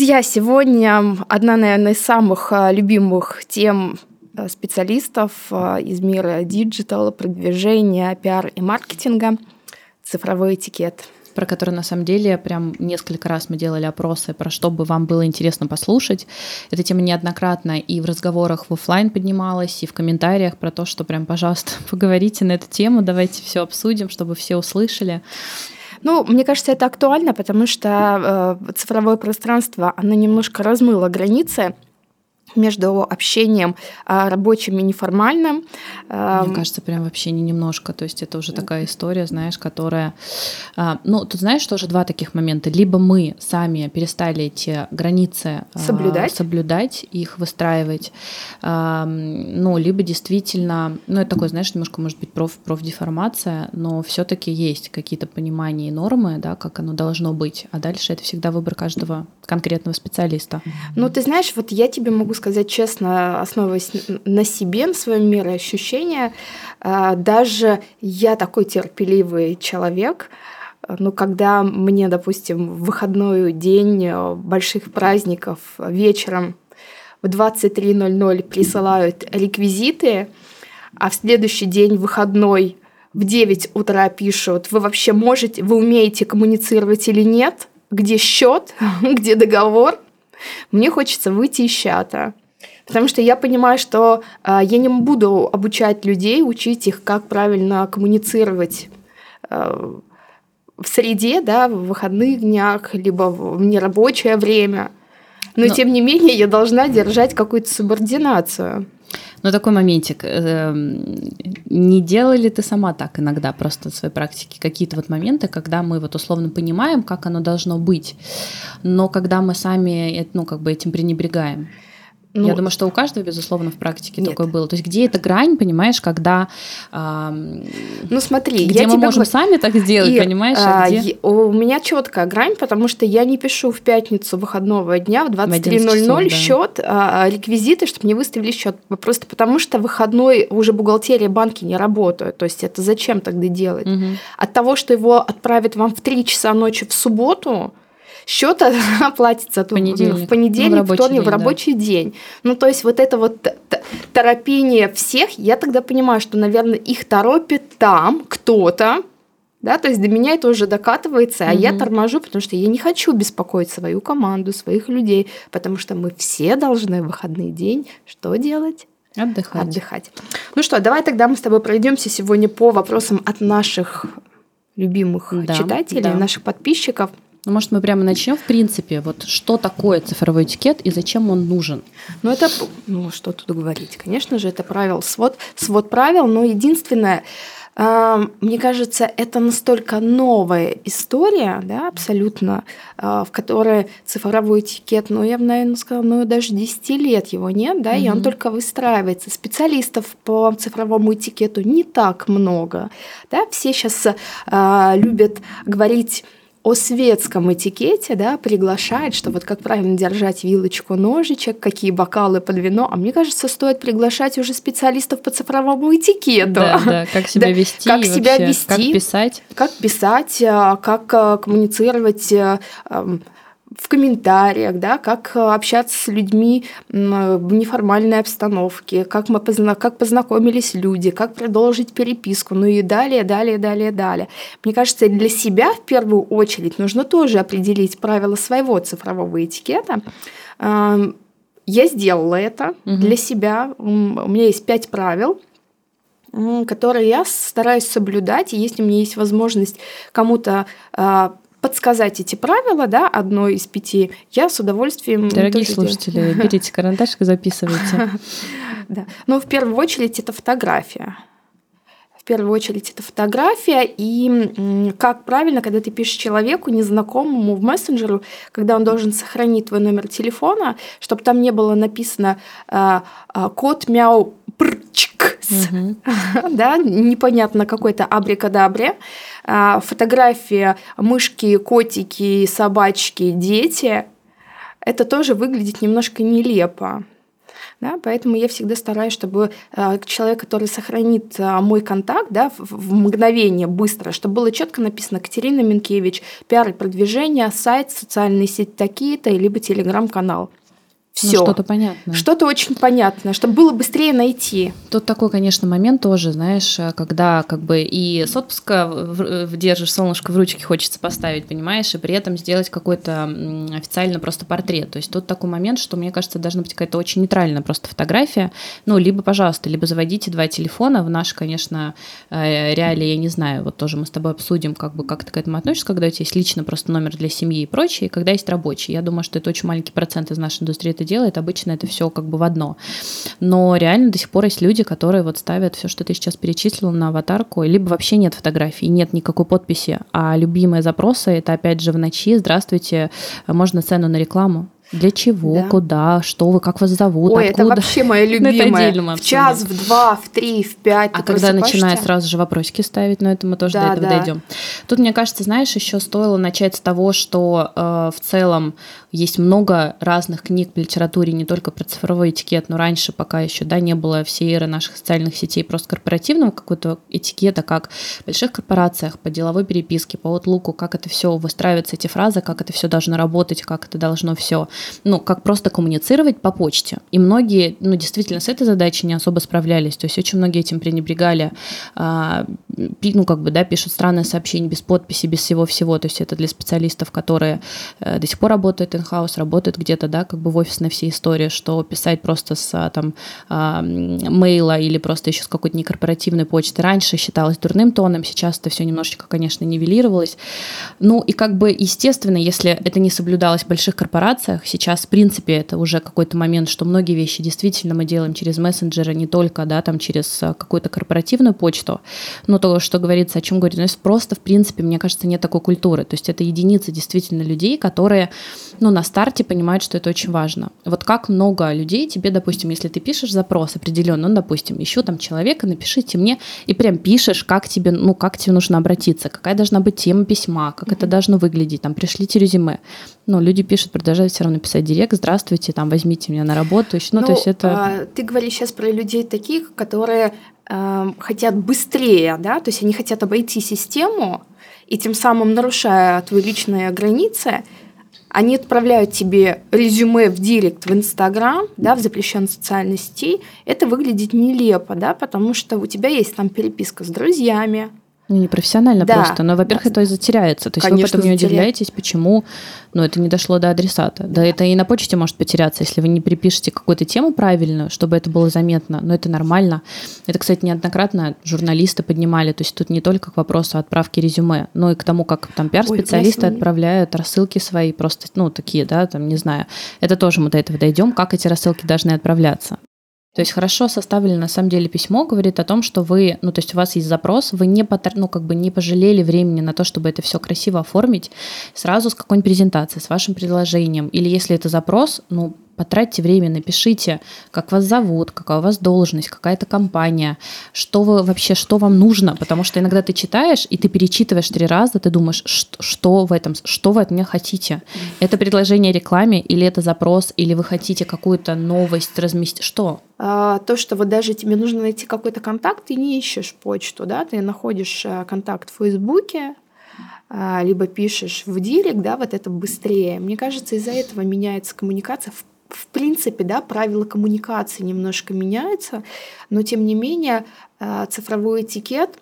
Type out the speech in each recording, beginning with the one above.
Друзья, сегодня одна, наверное, из самых а, любимых тем а, специалистов а, из мира digital, продвижения, пиар и маркетинга – цифровой этикет про который на самом деле прям несколько раз мы делали опросы, про что бы вам было интересно послушать. Эта тема неоднократно и в разговорах в офлайн поднималась, и в комментариях про то, что прям, пожалуйста, поговорите на эту тему, давайте все обсудим, чтобы все услышали. Ну, мне кажется, это актуально, потому что э, цифровое пространство, оно немножко размыло границы между общением а, рабочим и неформальным. Мне кажется, прям вообще не немножко. То есть это уже такая история, знаешь, которая... А, ну, тут знаешь, тоже два таких момента. Либо мы сами перестали эти границы а, соблюдать, соблюдать их выстраивать, ну, либо действительно... Ну, это такое, знаешь, немножко, может быть, проф, профдеформация, но все таки есть какие-то понимания и нормы, да, как оно должно быть. А дальше это всегда выбор каждого конкретного специалиста. Ну, ты знаешь, вот я тебе могу сказать честно, основываясь на себе, на своем мироощущении, а, даже я такой терпеливый человек, ну, когда мне, допустим, в выходной день э, больших праздников вечером в 23.00 присылают реквизиты, а в следующий день выходной в 9 утра пишут, вы вообще можете, вы умеете коммуницировать или нет, где счет, где договор, мне хочется выйти из чата. Потому что я понимаю, что э, я не буду обучать людей, учить их, как правильно коммуницировать э, в среде, да, в выходных днях, либо в нерабочее время. Но, Но тем не менее я должна держать какую-то субординацию. Но такой моментик. Эм, не делали ты сама так иногда просто в своей практике? Какие-то вот моменты, когда мы вот условно понимаем, как оно должно быть, но когда мы сами ну, как бы этим пренебрегаем? Ну, Я думаю, что у каждого, безусловно, в практике нет. такое было. То есть где эта грань, понимаешь, когда... Э, ну смотри, где я мы можем говорю... сами так сделать, и, понимаешь? А, а где... У меня четкая грань, потому что я не пишу в пятницу выходного дня в 23.00 да. счет, а, реквизиты, чтобы мне выставили счет. Просто потому что выходной уже бухгалтерия банки не работают. То есть это зачем тогда делать? Угу. От того, что его отправят вам в 3 часа ночи в субботу, счет оплатится понедельник. в понедельник, ну, в вторник, день, в рабочий да. день. Ну, то есть вот это вот торопение всех, я тогда понимаю, что, наверное, их торопит там кто-то, да, то есть до меня это уже докатывается, а угу. я торможу, потому что я не хочу беспокоить свою команду, своих людей, потому что мы все должны в выходный день что делать? Отдыхать. Отдыхать. Ну что, давай тогда мы с тобой пройдемся сегодня по вопросам от наших любимых да, читателей, да. наших подписчиков. Ну, может, мы прямо начнем, в принципе, вот что такое цифровой этикет и зачем он нужен? Ну, это, ну, что тут говорить. Конечно же, это правил, свод, свод правил, но единственное, э, мне кажется, это настолько новая история, да, абсолютно, э, в которой цифровой этикет, ну, я бы, наверное, сказала, ну, даже 10 лет его нет, да, mm-hmm. и он только выстраивается. Специалистов по цифровому этикету не так много, да, все сейчас э, любят говорить о светском этикете, да, приглашает, что вот как правильно держать вилочку, ножичек, какие бокалы под вино. А мне кажется, стоит приглашать уже специалистов по цифровому этикету. Да, да, как себя да, вести, как себя вести, как писать, как писать, а, как а, коммуницировать а, в комментариях, да, как э, общаться с людьми в неформальной обстановке, как мы позна как познакомились люди, как продолжить переписку, ну и далее, далее, далее, далее. Мне кажется, для себя в первую очередь нужно тоже определить правила своего цифрового этикета. Я сделала это угу. для себя. У меня есть пять правил которые я стараюсь соблюдать, и если у меня есть возможность кому-то а, подсказать эти правила, да, одно из пяти, я с удовольствием... Дорогие слушатели, делаю. берите карандашик и записывайте. Да. Но в первую очередь это фотография. В первую очередь это фотография, и как правильно, когда ты пишешь человеку, незнакомому в мессенджеру, когда он должен сохранить твой номер телефона, чтобы там не было написано э, э, код мяу прчкс, угу. да, непонятно какой-то абрикадабре, а, фотография мышки, котики, собачки, дети, это тоже выглядит немножко нелепо. Да, поэтому я всегда стараюсь, чтобы э, человек, который сохранит э, мой контакт да, в мгновение, быстро, чтобы было четко написано Катерина Минкевич, пиар и продвижение, сайт, социальные сети такие-то, либо телеграм-канал. Все. Ну, что-то понятно. Что-то очень понятное, чтобы было быстрее найти. Тут такой, конечно, момент тоже, знаешь, когда как бы и с отпуска держишь солнышко в ручке, хочется поставить, понимаешь, и при этом сделать какой-то официально просто портрет. То есть тут такой момент, что, мне кажется, должна быть какая-то очень нейтральная просто фотография. Ну, либо, пожалуйста, либо заводите два телефона. В наши, конечно, э, реалии, я не знаю, вот тоже мы с тобой обсудим, как бы как ты к этому относишься, когда у тебя есть лично просто номер для семьи и прочее, и когда есть рабочий. Я думаю, что это очень маленький процент из нашей индустрии это делает, обычно это все как бы в одно. Но реально до сих пор есть люди, которые вот ставят все, что ты сейчас перечислил на аватарку, либо вообще нет фотографий, нет никакой подписи, а любимые запросы это опять же в ночи, здравствуйте, можно цену на рекламу, для чего, да. куда, что вы, как вас зовут, Ой, откуда. это вообще моя ну, любимая. в час, в два, в три, в пять. А когда начинаю сразу же вопросики ставить, но это мы тоже да, до этого да. дойдем. Тут, мне кажется, знаешь, еще стоило начать с того, что э, в целом есть много разных книг по литературе, не только про цифровой этикет, но раньше, пока еще да, не было всей эры наших социальных сетей, просто корпоративного какого-то этикета, как в больших корпорациях, по деловой переписке, по отлуку, как это все выстраивается, эти фразы, как это все должно работать, как это должно все, ну, как просто коммуницировать по почте. И многие, ну, действительно, с этой задачей не особо справлялись, то есть очень многие этим пренебрегали, а, ну, как бы, да, пишут странные сообщения без подписи, без всего-всего, то есть это для специалистов, которые э, до сих пор работают in работает где-то, да, как бы в офисной всей истории, что писать просто с а, там а, мейла или просто еще с какой-то некорпоративной почты раньше считалось дурным тоном, сейчас это все немножечко, конечно, нивелировалось. Ну и как бы, естественно, если это не соблюдалось в больших корпорациях, сейчас, в принципе, это уже какой-то момент, что многие вещи действительно мы делаем через мессенджеры, не только, да, там через а, какую-то корпоративную почту, но то, что говорится, о чем говорит, ну, просто, в принципе, мне кажется, нет такой культуры. То есть это единицы действительно людей, которые, ну, на старте понимают, что это очень важно. Вот как много людей тебе, допустим, если ты пишешь запрос определенно, ну, допустим, ищу там человека, напишите мне, и прям пишешь, как тебе, ну, как тебе нужно обратиться, какая должна быть тема письма, как mm-hmm. это должно выглядеть, там, пришлите резюме. Ну, люди пишут, продолжают все равно писать директ, здравствуйте, там, возьмите меня на работу. Ну, ну то есть это... А, ты говоришь сейчас про людей таких, которые э, хотят быстрее, да, то есть они хотят обойти систему, и тем самым нарушая твои личные границы, они отправляют тебе резюме в директ в Инстаграм, да, в запрещенной социальной сети, это выглядит нелепо, да, потому что у тебя есть там переписка с друзьями, ну, не профессионально да. просто. Но, во-первых, да. это и затеряется. То есть Конечно, вы потом не удивляетесь, почему ну, это не дошло до адресата. Да, это и на почте может потеряться, если вы не припишете какую-то тему правильную, чтобы это было заметно. Но это нормально. Это, кстати, неоднократно журналисты поднимали. То есть тут не только к вопросу отправки резюме, но и к тому, как там пиар-специалисты Ой, отправляют рассылки свои, просто, ну, такие, да, там, не знаю. Это тоже мы до этого дойдем, как эти рассылки должны отправляться. То есть хорошо составленное на самом деле письмо говорит о том, что вы, ну то есть у вас есть запрос, вы не, потр, ну, как бы не пожалели времени на то, чтобы это все красиво оформить сразу с какой-нибудь презентацией, с вашим предложением. Или если это запрос, ну потратьте время, напишите, как вас зовут, какая у вас должность, какая-то компания, что вы вообще, что вам нужно, потому что иногда ты читаешь, и ты перечитываешь три раза, ты думаешь, что, что в этом, что вы от меня хотите. Это предложение рекламе, или это запрос, или вы хотите какую-то новость разместить, что? А, то, что вот даже тебе нужно найти какой-то контакт, ты не ищешь почту, да, ты находишь э, контакт в Фейсбуке, а, либо пишешь в директ, да, вот это быстрее. Мне кажется, из-за этого меняется коммуникация в в принципе, да, правила коммуникации немножко меняются, но тем не менее э, цифровой этикет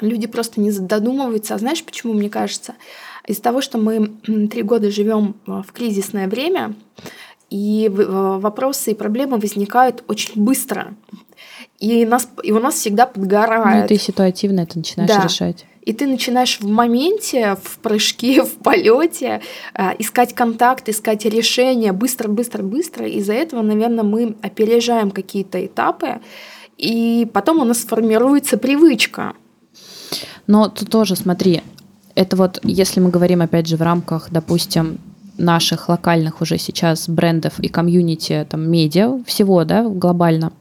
люди просто не додумываются. А знаешь, почему, мне кажется? Из-за того, что мы три года живем э, в кризисное время, и э, вопросы и проблемы возникают очень быстро. И, нас, и у нас всегда подгорает. Ну, ты ситуативно это начинаешь да. решать и ты начинаешь в моменте, в прыжке, в полете э, искать контакт, искать решение быстро, быстро, быстро. Из-за этого, наверное, мы опережаем какие-то этапы, и потом у нас формируется привычка. Но тут тоже, смотри, это вот, если мы говорим, опять же, в рамках, допустим, наших локальных уже сейчас брендов и комьюнити, там, медиа, всего, да, глобально.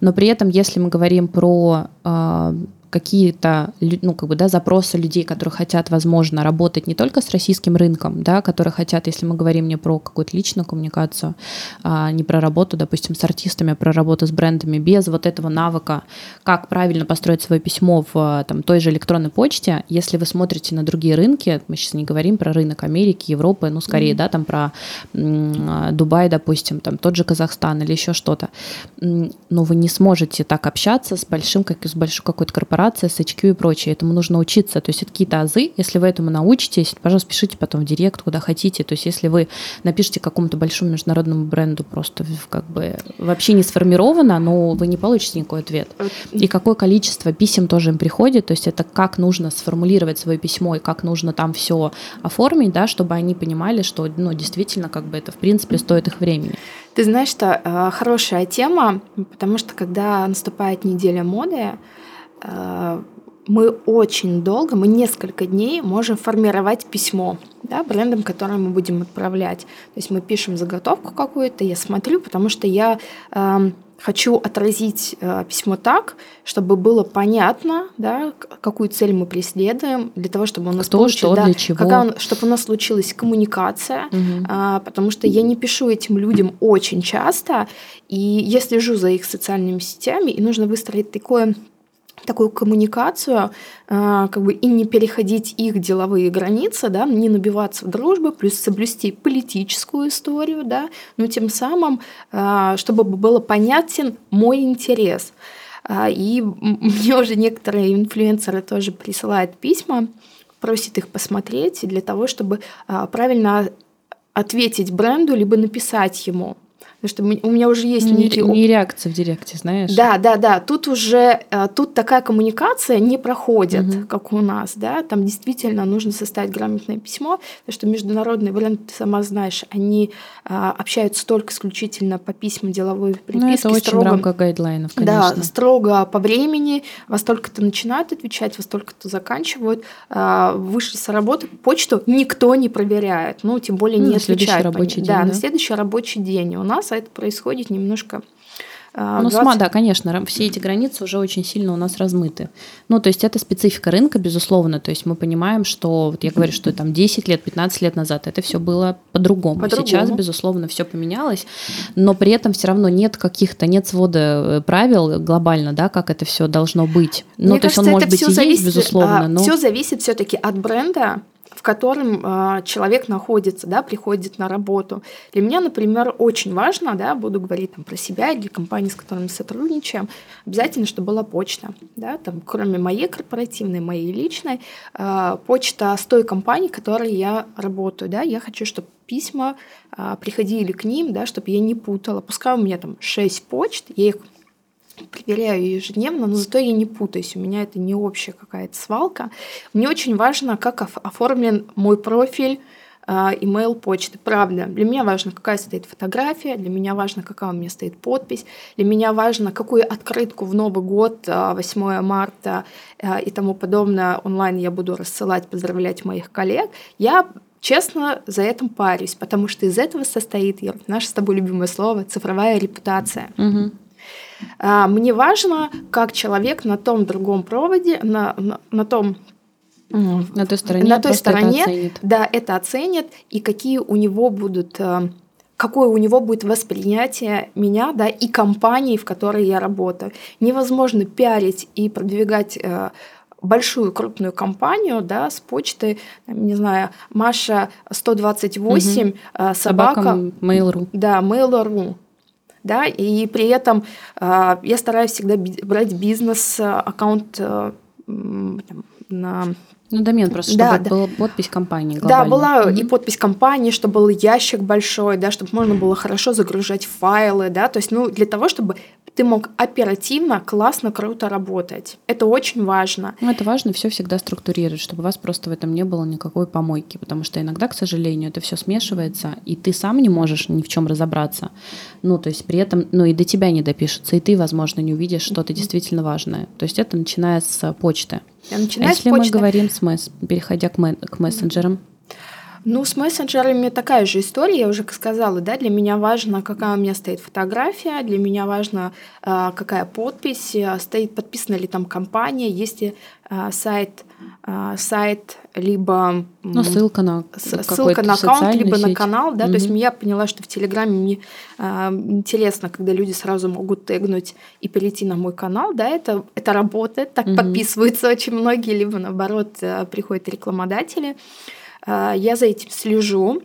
Но при этом, если мы говорим про э, какие-то ну, как бы, да, запросы людей, которые хотят, возможно, работать не только с российским рынком, да, которые хотят, если мы говорим не про какую-то личную коммуникацию, а не про работу, допустим, с артистами, а про работу с брендами, без вот этого навыка, как правильно построить свое письмо в там, той же электронной почте, если вы смотрите на другие рынки, мы сейчас не говорим про рынок Америки, Европы, ну, скорее, mm-hmm. да, там про Дубай, допустим, там тот же Казахстан или еще что-то, но вы не сможете так общаться с большим, как с большой какой-то корпорацией, с HQ и прочее. Этому нужно учиться. То есть это какие-то азы. Если вы этому научитесь, пожалуйста, пишите потом в директ, куда хотите. То есть если вы напишите какому-то большому международному бренду просто как бы вообще не сформировано, но вы не получите никакой ответ. И какое количество писем тоже им приходит. То есть это как нужно сформулировать свое письмо и как нужно там все оформить, да, чтобы они понимали, что ну, действительно как бы это в принципе стоит их времени. Ты знаешь, что э, хорошая тема, потому что когда наступает неделя моды, мы очень долго, мы несколько дней можем формировать письмо да, брендам, которые мы будем отправлять. То есть мы пишем заготовку какую-то, я смотрю, потому что я э, хочу отразить э, письмо так, чтобы было понятно, да, какую цель мы преследуем, для того, чтобы у нас Кто, получилось, что, да, для чего. Какая, чтобы у нас случилась коммуникация, угу. э, потому что я не пишу этим людям очень часто, и я слежу за их социальными сетями, и нужно выстроить такое такую коммуникацию, а, как бы и не переходить их деловые границы, да, не набиваться в дружбы, плюс соблюсти политическую историю, да, но тем самым, а, чтобы было понятен мой интерес. А, и мне уже некоторые инфлюенсеры тоже присылают письма, просят их посмотреть для того, чтобы правильно ответить бренду, либо написать ему. Потому что у меня уже есть не, некий... Не реакция в директе, знаешь? Да, да, да. Тут уже э, тут такая коммуникация не проходит, угу. как у нас, да. Там действительно нужно составить грамотное письмо, потому что международные бренды, ты сама знаешь, они а, общаются только исключительно по письмам деловой приписки. Ну, это очень строго, в рамках гайдлайнов, конечно. Да, строго по времени. Во столько-то начинают отвечать, во столько-то заканчивают. А, вышли с работы, почту никто не проверяет. Ну, тем более ну, не отвечают. На следующий рабочий день, да, да, на следующий рабочий день. У нас это происходит немножко а, ну, 20... да, конечно, все эти границы уже очень сильно у нас размыты. Ну, то есть это специфика рынка, безусловно. То есть мы понимаем, что, вот я говорю, что там 10 лет, 15 лет назад это все было по-другому. по Сейчас, безусловно, все поменялось, но при этом все равно нет каких-то, нет свода э, правил глобально, да, как это все должно быть. Ну, Мне то кажется, есть он может быть и зависит, есть, безусловно, а, но... Все зависит все-таки от бренда, котором э, человек находится, да, приходит на работу. Для меня, например, очень важно, да, буду говорить там, про себя или компании, с которыми сотрудничаем, обязательно, чтобы была почта. Да, там, кроме моей корпоративной, моей личной, э, почта с той компанией, которой я работаю. Да, я хочу, чтобы письма э, приходили к ним, да, чтобы я не путала. Пускай у меня там 6 почт, я их проверяю ежедневно, но зато я не путаюсь, у меня это не общая какая-то свалка. Мне очень важно, как оформлен мой профиль, email а, почты. Правда, для меня важно, какая стоит фотография, для меня важно, какая у меня стоит подпись, для меня важно, какую открытку в Новый год, 8 а, марта а, и тому подобное онлайн я буду рассылать, поздравлять моих коллег. Я честно за этим парюсь, потому что из этого состоит, наше с тобой любимое слово, цифровая репутация. Угу. А, мне важно, как человек на том другом проводе, на, на, на том на той стороне, на той стороне это оценит. да, это оценит, и какие у него будут а, какое у него будет восприятие меня, да, и компании, в которой я работаю. Невозможно пиарить и продвигать а, большую крупную компанию, да, с почты, не знаю, Маша 128, угу. собака, собака Mail.ru. Да, Mail.ru да, и при этом э, я стараюсь всегда брать бизнес-аккаунт э, на ну, домен просто, да, чтобы да. была подпись компании глобально. Да, была mm-hmm. и подпись компании, чтобы был ящик большой, да, чтобы можно было хорошо загружать файлы, да, то есть, ну, для того, чтобы ты мог оперативно, классно, круто работать. Это очень важно. Ну, это важно все всегда структурировать, чтобы у вас просто в этом не было никакой помойки, потому что иногда, к сожалению, это все смешивается, и ты сам не можешь ни в чем разобраться. Ну, то есть при этом, ну, и до тебя не допишется, и ты, возможно, не увидишь что-то действительно важное. То есть это начиная с почты. Я начинаю а если с почты. мы говорим с месс, переходя к, мэ- к мессенджерам? Ну, с мессенджерами такая же история, я уже сказала, да, для меня важно, какая у меня стоит фотография, для меня важно, а, какая подпись, а, стоит, подписана ли там компания, есть ли сайт, сайт либо ну, ссылка на ссылка на аккаунт, либо сеть. на канал, да, угу. то есть я поняла, что в Телеграме мне интересно, когда люди сразу могут тегнуть и перейти на мой канал, да, это, это работает, так угу. подписываются очень многие, либо наоборот приходят рекламодатели. А, я за этим слежу.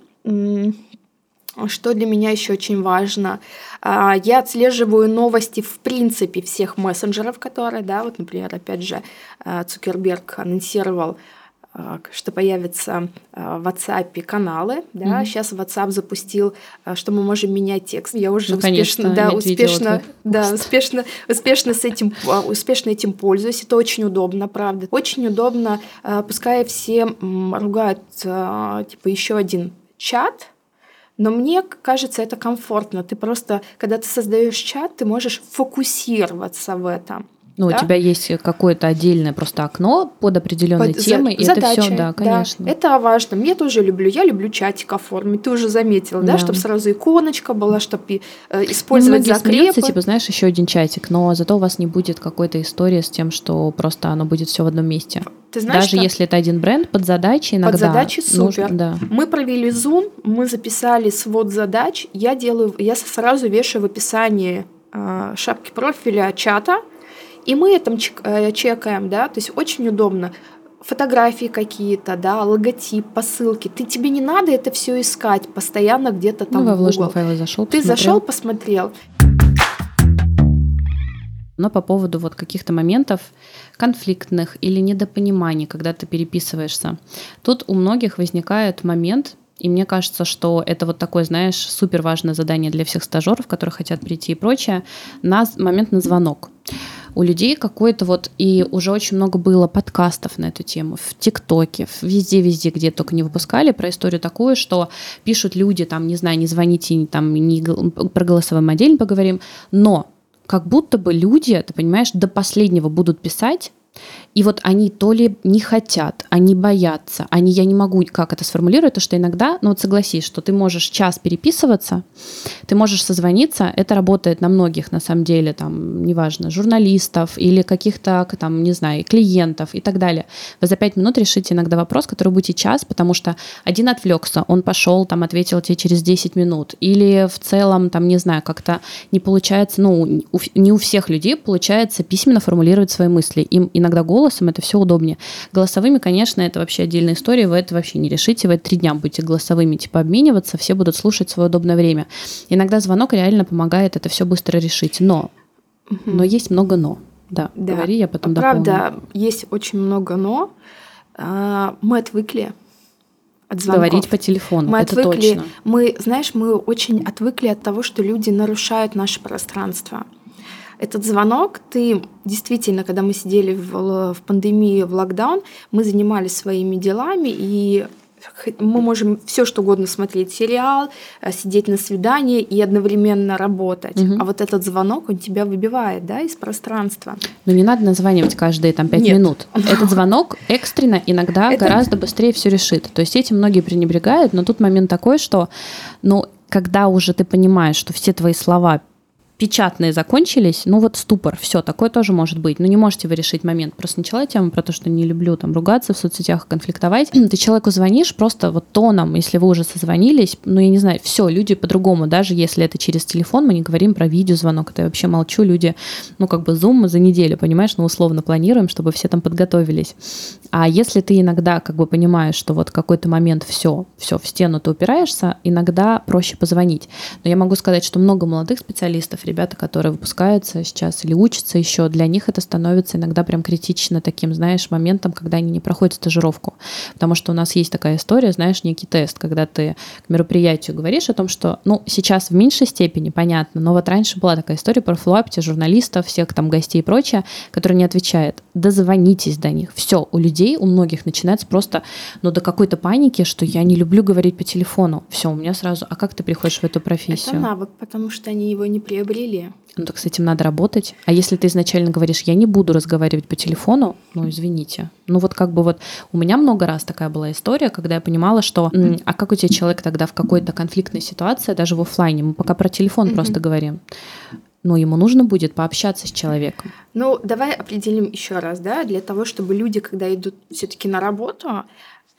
Что для меня еще очень важно? А, я отслеживаю новости в принципе всех мессенджеров, которые, да, вот, например, опять же, а, Цукерберг анонсировал а, что появятся в WhatsApp каналы, да, mm-hmm. сейчас WhatsApp запустил, что мы можем менять текст. Я уже ну, успешно, да, успешно, да, успешно, успешно с этим, успешно этим пользуюсь. Это очень удобно, правда. Очень удобно, пускай все ругают, типа, еще один чат, но мне кажется, это комфортно. Ты просто, когда ты создаешь чат, ты можешь фокусироваться в этом. Ну, да? у тебя есть какое-то отдельное просто окно под определенной под темой, за, и задачей, это все, да, конечно. Да, это важно. Мне тоже люблю. Я люблю чатик оформить. Ты уже заметила, да, да чтобы сразу иконочка была, чтобы э, использовать ну, закрепы. Смеются, типа, знаешь, еще один чатик, но зато у вас не будет какой-то истории с тем, что просто оно будет все в одном месте. Ты знаешь, Даже что? если это один бренд, под задачи иногда. Под задачи супер. Нужно, да. Мы провели Zoom, мы записали свод задач. Я делаю, я сразу вешаю в описании э, шапки профиля чата и мы это чекаем, да, то есть очень удобно. Фотографии какие-то, да, логотип, посылки. Ты тебе не надо это все искать постоянно где-то там. Ну, во вложенные файлы зашел. Ты зашел, посмотрел. Но по поводу вот каких-то моментов конфликтных или недопониманий, когда ты переписываешься, тут у многих возникает момент, и мне кажется, что это вот такое, знаешь, супер важное задание для всех стажеров, которые хотят прийти и прочее, на момент на звонок. У людей какой-то вот, и уже очень много было подкастов на эту тему, в ТикТоке, везде-везде, где только не выпускали, про историю такую, что пишут люди, там, не знаю, не звоните, там, не, про голосовой модель поговорим, но как будто бы люди, ты понимаешь, до последнего будут писать, и вот они то ли не хотят, они боятся, они, я не могу как это сформулировать, то что иногда, ну вот согласись, что ты можешь час переписываться, ты можешь созвониться, это работает на многих, на самом деле, там, неважно, журналистов или каких-то, там, не знаю, клиентов и так далее. Вы за пять минут решите иногда вопрос, который будете час, потому что один отвлекся, он пошел, там, ответил тебе через 10 минут, или в целом, там, не знаю, как-то не получается, ну, не у всех людей получается письменно формулировать свои мысли, им иногда голос голосом, это все удобнее. Голосовыми, конечно, это вообще отдельная история, вы это вообще не решите, вы три дня будете голосовыми типа обмениваться, все будут слушать в свое удобное время. Иногда звонок реально помогает это все быстро решить, но, угу. но есть много но. Да, да, говори, я потом Правда, дополню. есть очень много но. А, мы отвыкли от звонков. Говорить по телефону, мы это отвыкли, точно. Мы, знаешь, мы очень отвыкли от того, что люди нарушают наше пространство этот звонок, ты действительно, когда мы сидели в, в пандемии, в локдаун, мы занимались своими делами, и мы можем все что угодно смотреть сериал, э, сидеть на свидании и одновременно работать. Угу. А вот этот звонок, он тебя выбивает, да, из пространства. Ну не надо названивать каждые там пять минут. Этот звонок экстренно иногда Это... гораздо быстрее все решит. То есть этим многие пренебрегают, но тут момент такой, что, ну, когда уже ты понимаешь, что все твои слова печатные закончились, ну вот ступор, все, такое тоже может быть. Но ну, не можете вы решить момент. Просто начала тему про то, что не люблю там ругаться в соцсетях, конфликтовать. Ты человеку звонишь просто вот тоном, если вы уже созвонились, ну я не знаю, все, люди по-другому, даже если это через телефон, мы не говорим про видеозвонок, это я вообще молчу, люди, ну как бы зум за неделю, понимаешь, ну условно планируем, чтобы все там подготовились. А если ты иногда как бы понимаешь, что вот какой-то момент все, все, в стену ты упираешься, иногда проще позвонить. Но я могу сказать, что много молодых специалистов, ребята, которые выпускаются сейчас или учатся еще, для них это становится иногда прям критично таким, знаешь, моментом, когда они не проходят стажировку. Потому что у нас есть такая история, знаешь, некий тест, когда ты к мероприятию говоришь о том, что, ну, сейчас в меньшей степени, понятно, но вот раньше была такая история про флуапте журналистов, всех там гостей и прочее, которые не отвечают. Дозвонитесь до них. Все, у людей, у многих начинается просто, ну, до какой-то паники, что я не люблю говорить по телефону. Все, у меня сразу, а как ты приходишь в эту профессию? Это навык, потому что они его не приобрели определили. Ну так с этим надо работать. А если ты изначально говоришь, я не буду разговаривать по телефону, ну извините. Ну вот как бы вот у меня много раз такая была история, когда я понимала, что а как у тебя человек тогда в какой-то конфликтной ситуации, даже в офлайне, мы пока про телефон mm-hmm. просто говорим но ему нужно будет пообщаться с человеком. Ну, давай определим еще раз, да, для того, чтобы люди, когда идут все-таки на работу,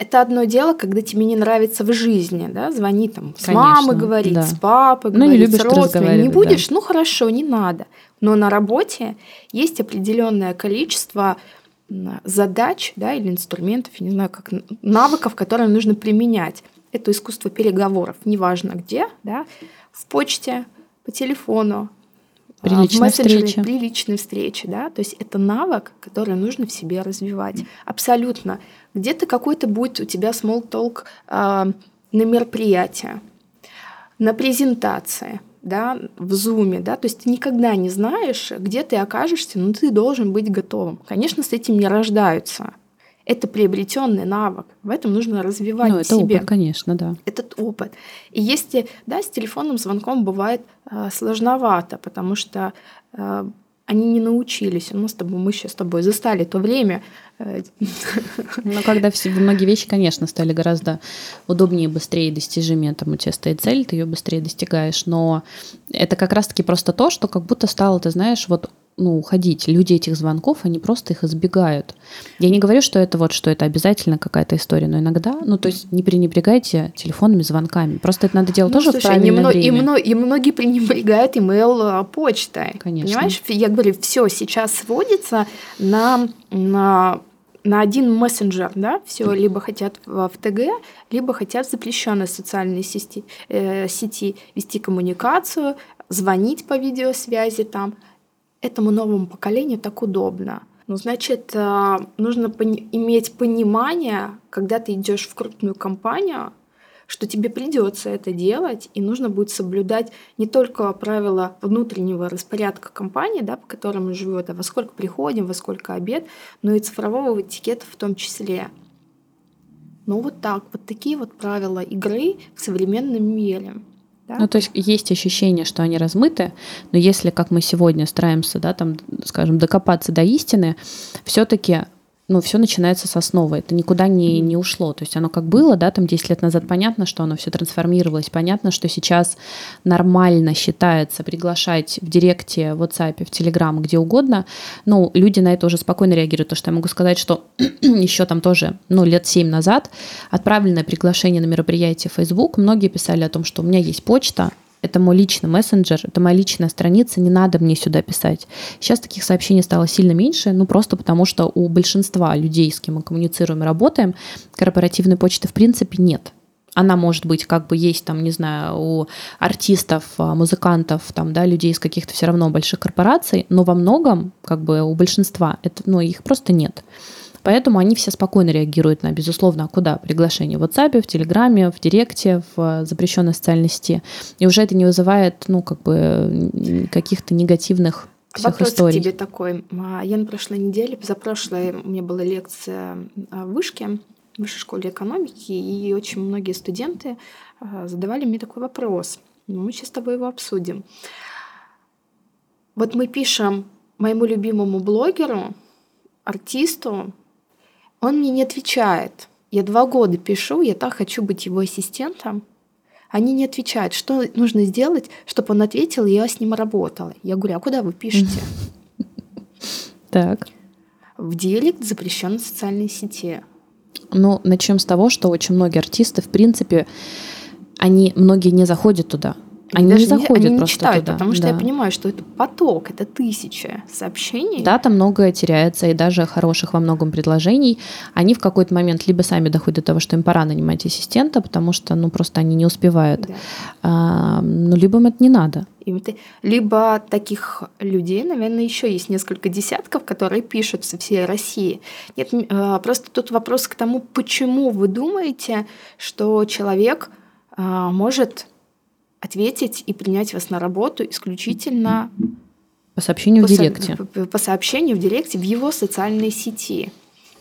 это одно дело, когда тебе не нравится в жизни, да, звони там с Конечно, мамой говорить, да. с папой ну, говорить, не с родственниками. Не будешь, да. ну хорошо, не надо. Но на работе есть определенное количество задач, да, или инструментов, я не знаю, как навыков, которые нужно применять. Это искусство переговоров, неважно где, да, в почте, по телефону, при личной в встрече. При личной встрече, да, то есть это навык, который нужно в себе развивать. Абсолютно. Где-то какой-то будет у тебя small talk э, на мероприятии, на презентации, да, в зуме, да, то есть ты никогда не знаешь, где ты окажешься, но ты должен быть готовым. Конечно, с этим не рождаются. Это приобретенный навык. В этом нужно развивать ну, это себе. Опыт, конечно, да. Этот опыт. И если, да, с телефонным звонком бывает э, сложновато, потому что э, они не научились. Мы с тобой, мы сейчас с тобой застали то время. Э, Но когда все, многие вещи, конечно, стали гораздо удобнее, быстрее достижимее. Там у тебя стоит цель, ты ее быстрее достигаешь. Но это как раз-таки просто то, что как будто стало, ты знаешь, вот ну, уходить. Люди этих звонков, они просто их избегают. Я не говорю, что это вот, что это обязательно какая-то история, но иногда, ну, то есть не пренебрегайте телефонными звонками. Просто это надо делать ну, тоже слушай, в правильное немно, время. И, мно, и многие пренебрегают имейл а, почтой. Конечно. Понимаешь, я говорю, все сейчас сводится на, на на один мессенджер, да, все либо хотят в, в ТГ, либо хотят в запрещенной социальной сети, э, сети вести коммуникацию, звонить по видеосвязи там этому новому поколению так удобно. Ну, значит, э, нужно пони- иметь понимание, когда ты идешь в крупную компанию, что тебе придется это делать, и нужно будет соблюдать не только правила внутреннего распорядка компании, да, по которому живет, а во сколько приходим, во сколько обед, но и цифрового этикета в том числе. Ну вот так, вот такие вот правила игры в современном мире. Да? Ну, то есть есть ощущение, что они размыты, но если, как мы сегодня стараемся, да, там, скажем, докопаться до истины, все-таки ну, все начинается с основы. Это никуда не, не ушло. То есть оно как было, да, там 10 лет назад понятно, что оно все трансформировалось. Понятно, что сейчас нормально считается приглашать в Директе, в WhatsApp, в Telegram, где угодно. Ну, люди на это уже спокойно реагируют. То, что я могу сказать, что еще там тоже, ну, лет 7 назад отправленное приглашение на мероприятие Facebook, многие писали о том, что у меня есть почта, это мой личный мессенджер, это моя личная страница, не надо мне сюда писать. Сейчас таких сообщений стало сильно меньше, ну просто потому что у большинства людей, с кем мы коммуницируем и работаем, корпоративной почты в принципе нет. Она может быть как бы есть там, не знаю, у артистов, а, музыкантов, там, да, людей из каких-то все равно больших корпораций, но во многом как бы у большинства это, ну, их просто нет. Поэтому они все спокойно реагируют на, безусловно, а куда? Приглашение в WhatsApp, в Телеграме, в Директе, в запрещенной социальной сети. И уже это не вызывает, ну, как бы каких-то негативных всех Вопрос историй. к тебе такой. А, я на прошлой неделе, за прошлой у меня была лекция в Вышке, в Высшей школе экономики, и очень многие студенты а, задавали мне такой вопрос. Мы сейчас с тобой его обсудим. Вот мы пишем моему любимому блогеру, артисту, он мне не отвечает. Я два года пишу, я так хочу быть его ассистентом. Они не отвечают, что нужно сделать, чтобы он ответил, и я с ним работала. Я говорю, а куда вы пишете? Так. В директ запрещенной социальной сети. Ну, начнем с того, что очень многие артисты, в принципе, они многие не заходят туда. Они даже не заходят они не просто читают, туда. потому что да. я понимаю, что это поток, это тысяча сообщений. Да, там многое теряется, и даже хороших во многом предложений, они в какой-то момент либо сами доходят до того, что им пора нанимать ассистента, потому что, ну, просто они не успевают, Да. а, ну, либо им это не надо. Либо таких людей, наверное, еще есть несколько десятков, которые пишут со всей России. Нет, а, просто тут вопрос к тому, почему вы думаете, что человек а, может ответить и принять вас на работу исключительно По сообщению в по, со- директе. по- по сообщению в директе в его социальной сети.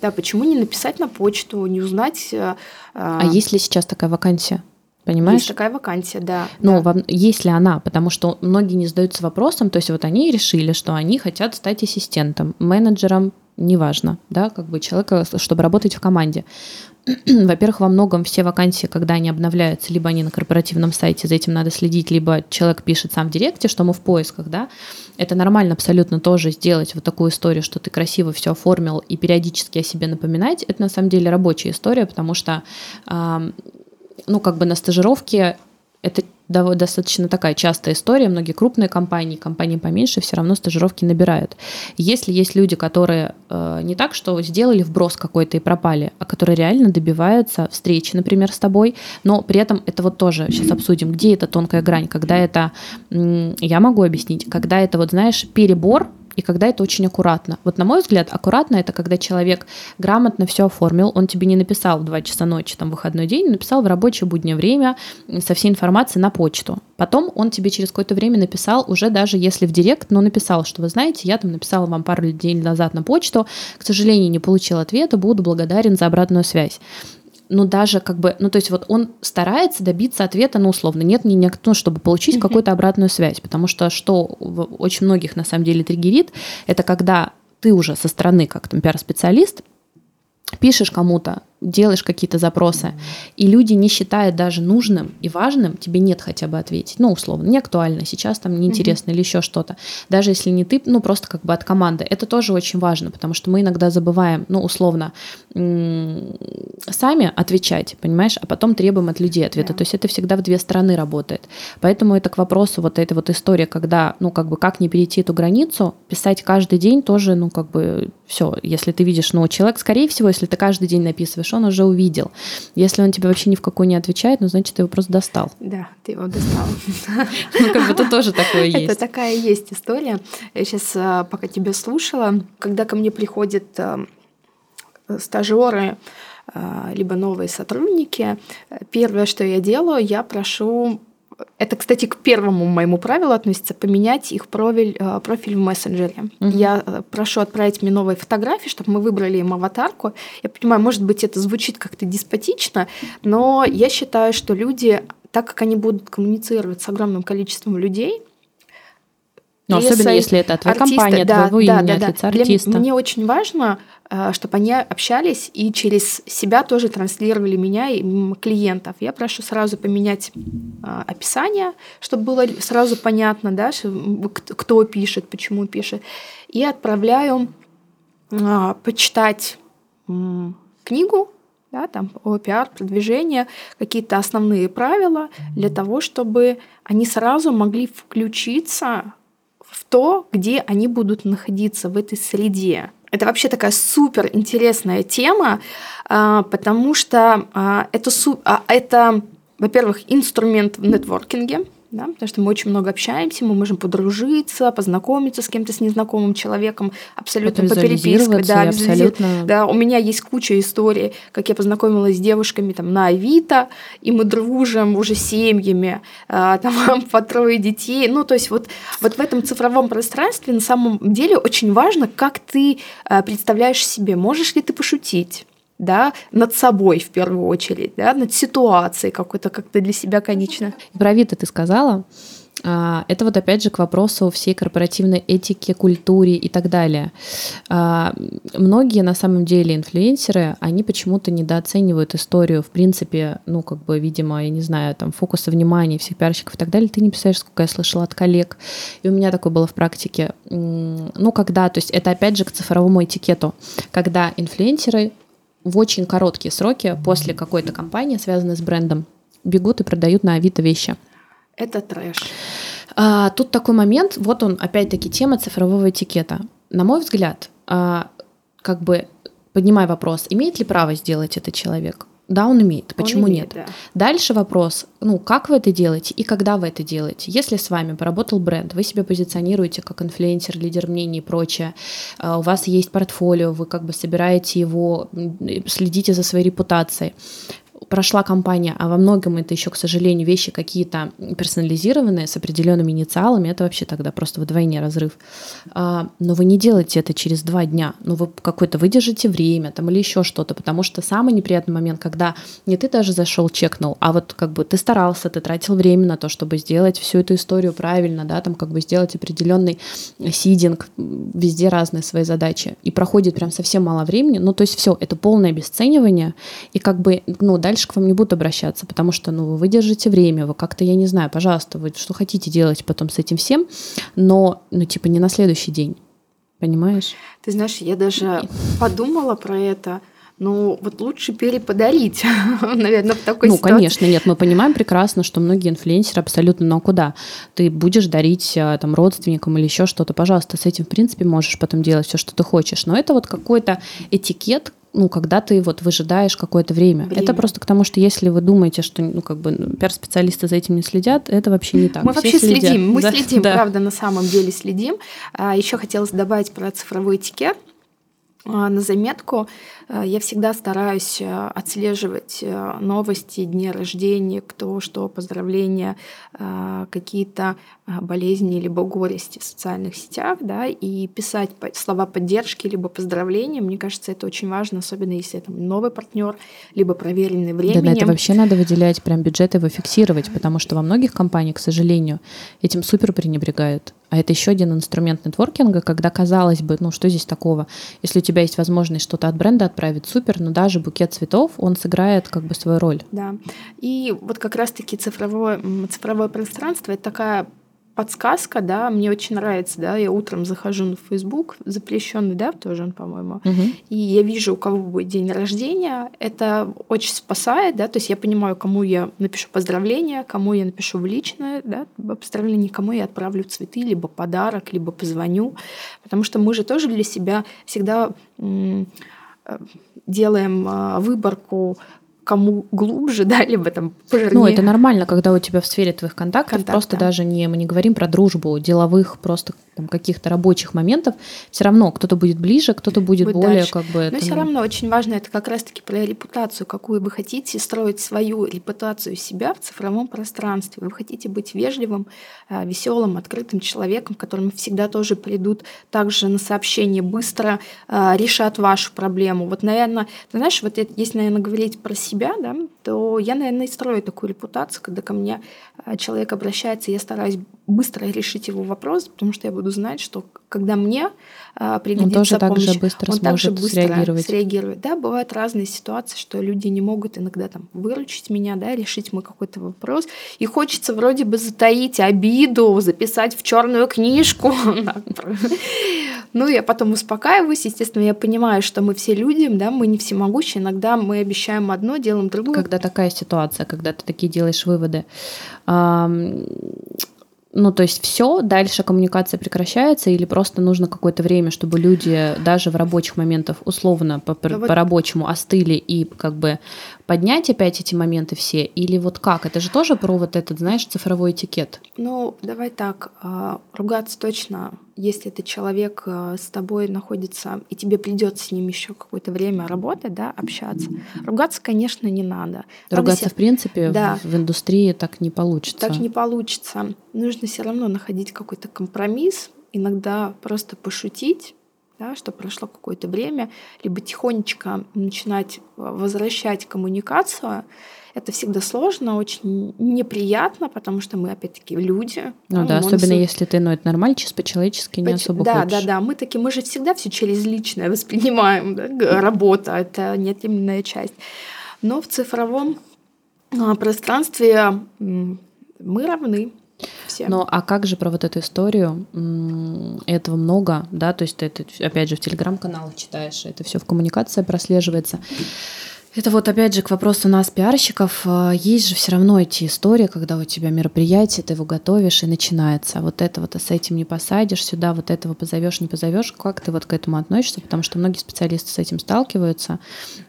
Да, почему не написать на почту, не узнать... э, А есть ли сейчас такая вакансия? Понимаешь? Есть такая вакансия, да. Ну, да. есть ли она? Потому что многие не задаются вопросом, то есть вот они решили, что они хотят стать ассистентом, менеджером, неважно, да, как бы человека, чтобы работать в команде. Во-первых, во многом все вакансии, когда они обновляются, либо они на корпоративном сайте, за этим надо следить, либо человек пишет сам в директе, что мы в поисках, да, это нормально абсолютно тоже сделать вот такую историю, что ты красиво все оформил и периодически о себе напоминать, это на самом деле рабочая история, потому что, э, ну, как бы на стажировке это достаточно такая частая история. Многие крупные компании, компании поменьше, все равно стажировки набирают. Если есть люди, которые э, не так, что сделали вброс какой-то и пропали, а которые реально добиваются встречи, например, с тобой, но при этом это вот тоже сейчас обсудим, где эта тонкая грань, когда это, я могу объяснить, когда это вот, знаешь, перебор, и когда это очень аккуратно. Вот на мой взгляд, аккуратно это когда человек грамотно все оформил, он тебе не написал в 2 часа ночи, там, выходной день, написал в рабочее буднее время со всей информацией на почту. Потом он тебе через какое-то время написал, уже даже если в директ, но написал, что вы знаете, я там написала вам пару дней назад на почту, к сожалению, не получил ответа, буду благодарен за обратную связь ну, даже как бы, ну, то есть вот он старается добиться ответа, ну, условно, нет ни никак, ну, чтобы получить mm-hmm. какую-то обратную связь, потому что что очень многих на самом деле триггерит, это когда ты уже со стороны, как там пиар-специалист, пишешь кому-то, делаешь какие-то запросы, и люди не считают даже нужным и важным, тебе нет хотя бы ответить. Ну, условно, не актуально, сейчас там неинтересно mm-hmm. или еще что-то. Даже если не ты, ну, просто как бы от команды. Это тоже очень важно, потому что мы иногда забываем, ну, условно, сами отвечать, понимаешь, а потом требуем от людей ответа. Yeah. То есть это всегда в две стороны работает. Поэтому это к вопросу вот этой вот истории, когда, ну, как бы, как не перейти эту границу, писать каждый день тоже, ну, как бы, все. Если ты видишь, ну, человек, скорее всего, если ты каждый день написываешь что он уже увидел. Если он тебе вообще ни в какую не отвечает, ну, значит, ты его просто достал. Да, ты его достал. Ну, как бы это тоже такое есть. Это такая есть история. Я сейчас, а, пока тебя слушала, когда ко мне приходят а, стажеры, а, либо новые сотрудники, первое, что я делаю, я прошу это, кстати, к первому моему правилу относится поменять их профиль, э, профиль в мессенджере. Угу. Я э, прошу отправить мне новые фотографии, чтобы мы выбрали им аватарку. Я понимаю, может быть, это звучит как-то деспотично, но я считаю, что люди, так как они будут коммуницировать с огромным количеством людей, но ну, особенно если это твоя артиста, компания, да, твоего да, имени, да, от лица артиста. Для, мне очень важно, э, чтобы они общались и через себя тоже транслировали меня и клиентов. Я прошу сразу поменять э, описание, чтобы было сразу понятно, да, кто пишет, почему пишет. И отправляю э, почитать книгу, да, там о пиар, продвижение, какие-то основные правила для того, чтобы они сразу могли включиться в то, где они будут находиться в этой среде. Это вообще такая супер интересная тема, а, потому что а, это, а, это во-первых, инструмент в нетворкинге, да, потому что мы очень много общаемся, мы можем подружиться, познакомиться с кем-то, с незнакомым человеком, абсолютно по переписке. Да, абсолютно... да, у меня есть куча историй, как я познакомилась с девушками там, на Авито, и мы дружим уже семьями, а, там по трое детей. Ну, то есть вот, вот в этом цифровом пространстве на самом деле очень важно, как ты а, представляешь себе, можешь ли ты пошутить, да, над собой в первую очередь, да, над ситуацией какой-то как-то для себя конечно. Про Авито ты сказала. А, это вот опять же к вопросу всей корпоративной этики, культуре и так далее. А, многие на самом деле инфлюенсеры, они почему-то недооценивают историю, в принципе, ну как бы, видимо, я не знаю, там фокуса внимания всех пиарщиков и так далее. Ты не представляешь, сколько я слышала от коллег. И у меня такое было в практике. Ну когда, то есть это опять же к цифровому этикету, когда инфлюенсеры в очень короткие сроки после какой-то кампании, связанной с брендом, бегут и продают на Авито вещи. Это трэш. А, тут такой момент, вот он, опять-таки, тема цифрового этикета. На мой взгляд, а, как бы поднимая вопрос, имеет ли право сделать это человек? Да, он имеет. Почему он имеет, нет? Да. Дальше вопрос, ну, как вы это делаете и когда вы это делаете? Если с вами поработал бренд, вы себя позиционируете как инфлюенсер, лидер мнений и прочее, а, у вас есть портфолио, вы как бы собираете его, следите за своей репутацией. Прошла компания, а во многом это еще, к сожалению, вещи какие-то персонализированные с определенными инициалами, это вообще тогда просто вдвойне разрыв. А, но вы не делаете это через два дня, ну вы какое-то выдержите время там или еще что-то, потому что самый неприятный момент, когда не ты даже зашел, чекнул, а вот как бы ты старался, ты тратил время на то, чтобы сделать всю эту историю правильно, да, там как бы сделать определенный сидинг, везде разные свои задачи, и проходит прям совсем мало времени, ну то есть все, это полное обесценивание, и как бы, ну, дальше к вам не будут обращаться, потому что, ну, вы выдержите время, вы как-то, я не знаю, пожалуйста, вы что хотите делать потом с этим всем, но, ну, типа, не на следующий день, понимаешь? Ты знаешь, я даже подумала про это, ну, вот лучше переподарить, наверное, в такой ну, ситуации. Ну, конечно, нет, мы понимаем прекрасно, что многие инфлюенсеры абсолютно, но куда? Ты будешь дарить а, там родственникам или еще что-то, пожалуйста, с этим, в принципе, можешь потом делать все, что ты хочешь. Но это вот какой-то этикет, ну, когда ты вот выжидаешь какое-то время. время. Это просто к тому, что если вы думаете, что, ну, как бы пиар-специалисты за этим не следят, это вообще не так. Мы Все вообще следят. следим, мы да? следим, да. правда, на самом деле следим. А, еще хотелось добавить про цифровой этикет. А, на заметку. А, я всегда стараюсь э, отслеживать э, новости, дни рождения, кто что, поздравления, какие-то болезни либо горести в социальных сетях, да, и писать слова поддержки либо поздравления. Мне кажется, это очень важно, особенно если это новый партнер, либо проверенный временем. Да, на это вообще надо выделять прям бюджет и его фиксировать, потому что во многих компаниях, к сожалению, этим супер пренебрегают. А это еще один инструмент нетворкинга, когда казалось бы, ну что здесь такого? Если у тебя есть возможность что-то от бренда отправить, супер, но даже букет цветов, он сыграет как бы свою роль. Да. И вот как раз-таки цифровое, цифровое пространство — это такая подсказка, да, мне очень нравится, да, я утром захожу на Facebook, запрещенный, да, тоже он, по-моему, угу. и я вижу, у кого будет день рождения, это очень спасает, да, то есть я понимаю, кому я напишу поздравление, кому я напишу в личное, да, поздравление, кому я отправлю цветы, либо подарок, либо позвоню, потому что мы же тоже для себя всегда делаем а, выборку кому глубже, да, либо там пожирнее. Ну, это нормально, когда у тебя в сфере твоих контактов Контакт, просто да. даже не, мы не говорим про дружбу, деловых просто там, каких-то рабочих моментов, все равно кто-то будет ближе, кто-то будет, будет более дальше. как бы... Но все равно очень важно это как раз-таки про репутацию, какую вы хотите строить свою репутацию себя в цифровом пространстве. Вы хотите быть вежливым, а, веселым, открытым человеком, к которому всегда тоже придут также на сообщение быстро, а, решат вашу проблему. Вот, наверное, ты знаешь, вот если, наверное, говорить про себя, да, то я, наверное, и строю такую репутацию, когда ко мне а, человек обращается, я стараюсь быстро решить его вопрос, потому что я буду знать, что когда мне а, пригодится он тоже помощь, так же быстро он также быстро среагировать. среагирует. Да, бывают разные ситуации, что люди не могут иногда там выручить меня, да, решить мой какой-то вопрос, и хочется вроде бы затаить обиду, записать в черную книжку. Ну, я потом успокаиваюсь, естественно, я понимаю, что мы все люди, да, мы не всемогущие, иногда мы обещаем одно, делаем другое. Когда такая ситуация, когда ты такие делаешь выводы, ну, то есть все, дальше коммуникация прекращается или просто нужно какое-то время, чтобы люди даже в рабочих моментах условно по, по, по рабочему остыли и как бы поднять опять эти моменты все? Или вот как? Это же тоже про вот этот, знаешь, цифровой этикет. Ну, давай так, а, ругаться точно, если этот человек а, с тобой находится, и тебе придется с ним еще какое-то время работать, да, общаться. Ругаться, конечно, не надо. Ругаться, надо в принципе, да. в, в индустрии так не получится. Так не получится. Нужно все равно находить какой-то компромисс, иногда просто пошутить, да, что прошло какое-то время, либо тихонечко начинать возвращать коммуникацию. Это всегда сложно, очень неприятно, потому что мы, опять-таки, люди. Ну да, особенно если ты, ну, это нормально, чисто по-человечески не особо Да, хочешь. да, да, мы такие, мы же всегда все через личное воспринимаем, да, работа, это неотъемлемая часть. Но в цифровом а, пространстве мы равны, все. Ну, а как же про вот эту историю? Этого много, да, то есть ты это, опять же, в телеграм-каналах читаешь, это все в коммуникации прослеживается. Это вот опять же к вопросу нас, пиарщиков. Э, есть же все равно эти истории, когда у тебя мероприятие, ты его готовишь и начинается. Вот это вот с этим не посадишь сюда, вот этого позовешь, не позовешь. Как ты вот к этому относишься? Потому что многие специалисты с этим сталкиваются.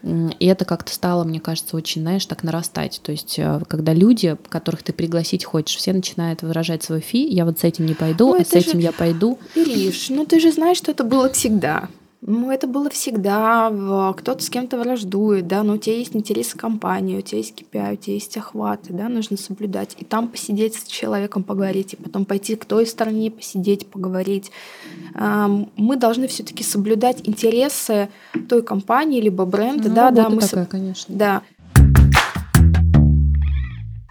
И это как-то стало, мне кажется, очень, знаешь, так нарастать. То есть, э, когда люди, которых ты пригласить хочешь, все начинают выражать свой фи, я вот с этим не пойду, ну, а с этим же... я пойду. Ириш, ну ты же знаешь, что это было всегда. Ну, это было всегда. Кто-то с кем-то враждует, да, но у тебя есть интерес к компании, у тебя есть KPI, у тебя есть охваты, да, нужно соблюдать. И там посидеть с человеком, поговорить, и потом пойти к той стороне, посидеть, поговорить. Мы должны все таки соблюдать интересы той компании, либо бренда. Ну, да, да, мы такая, конечно. Да.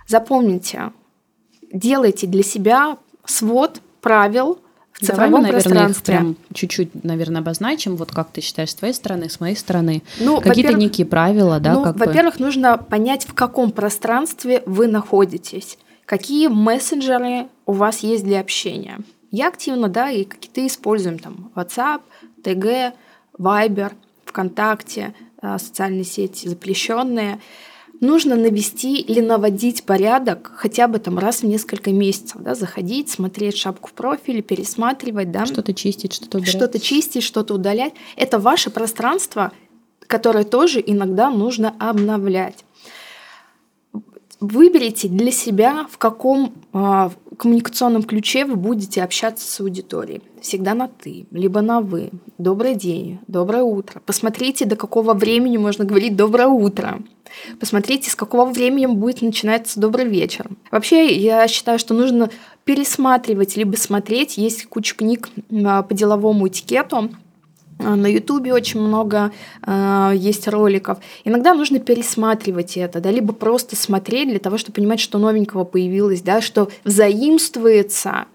Запомните, делайте для себя свод правил – в цифровом Давай мы, наверное, пространстве. Их прям чуть-чуть, наверное, обозначим. Вот как ты считаешь, с твоей стороны, с моей стороны. Ну, Какие-то некие правила, да? Ну, во-первых, бы? нужно понять, в каком пространстве вы находитесь. Какие мессенджеры у вас есть для общения. Я активно, да, и какие-то используем там WhatsApp, TG, Viber, ВКонтакте, э, социальные сети запрещенные нужно навести или наводить порядок хотя бы там раз в несколько месяцев, да, заходить, смотреть шапку в профиле, пересматривать, да. Что-то чистить, что-то удалять. Что-то чистить, что-то удалять. Это ваше пространство, которое тоже иногда нужно обновлять. Выберите для себя, в каком э, коммуникационном ключе вы будете общаться с аудиторией. Всегда на «ты», либо на «вы». Добрый день, доброе утро. Посмотрите, до какого времени можно говорить «доброе утро». Посмотрите, с какого времени будет начинаться добрый вечер. Вообще, я считаю, что нужно пересматривать либо смотреть. Есть куча книг а, по деловому этикету, а, на Ютубе очень много э, есть роликов. Иногда нужно пересматривать это, да, либо просто смотреть для того, чтобы понимать, что новенького появилось, да, что заимствуется,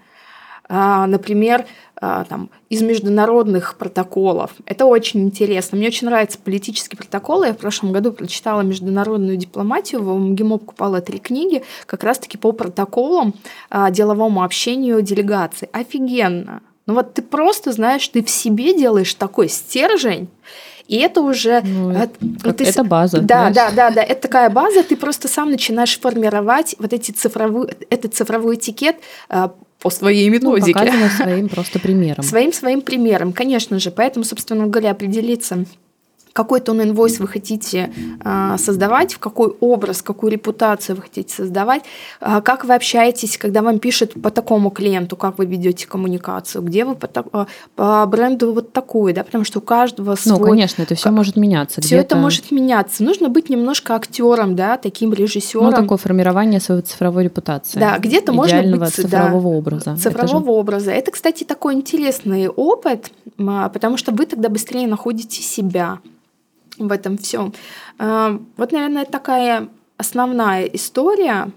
э, например, там, из международных протоколов. Это очень интересно. Мне очень нравятся политические протоколы. Я в прошлом году прочитала международную дипломатию. В МГИМО покупала три книги как раз-таки по протоколам, э, деловому общению делегаций. Офигенно! Ну вот ты просто знаешь, ты в себе делаешь такой стержень, и это уже... Ну, это, это база. Да, знаешь? да, да, да. Это такая база, ты просто сам начинаешь формировать вот эти цифровые, этот цифровой этикет а, по своей ну, методике. Ну, своим просто примером. Своим своим примером, конечно же. Поэтому, собственно говоря, определиться какой тон инвойс вы хотите э, создавать, в какой образ, какую репутацию вы хотите создавать, э, как вы общаетесь, когда вам пишут по такому клиенту, как вы ведете коммуникацию, где вы по, э, по бренду вот такой, да, потому что у каждого ну, свой. Ну, конечно, это все может меняться. Все это может меняться. Нужно быть немножко актером, да, таким режиссером. Ну, такое формирование своей цифровой репутации. Да, где-то можно быть цифрового да, образа. Цифрового это же... образа. Это, кстати, такой интересный опыт, потому что вы тогда быстрее находите себя в этом всем. А, вот, наверное, такая основная история.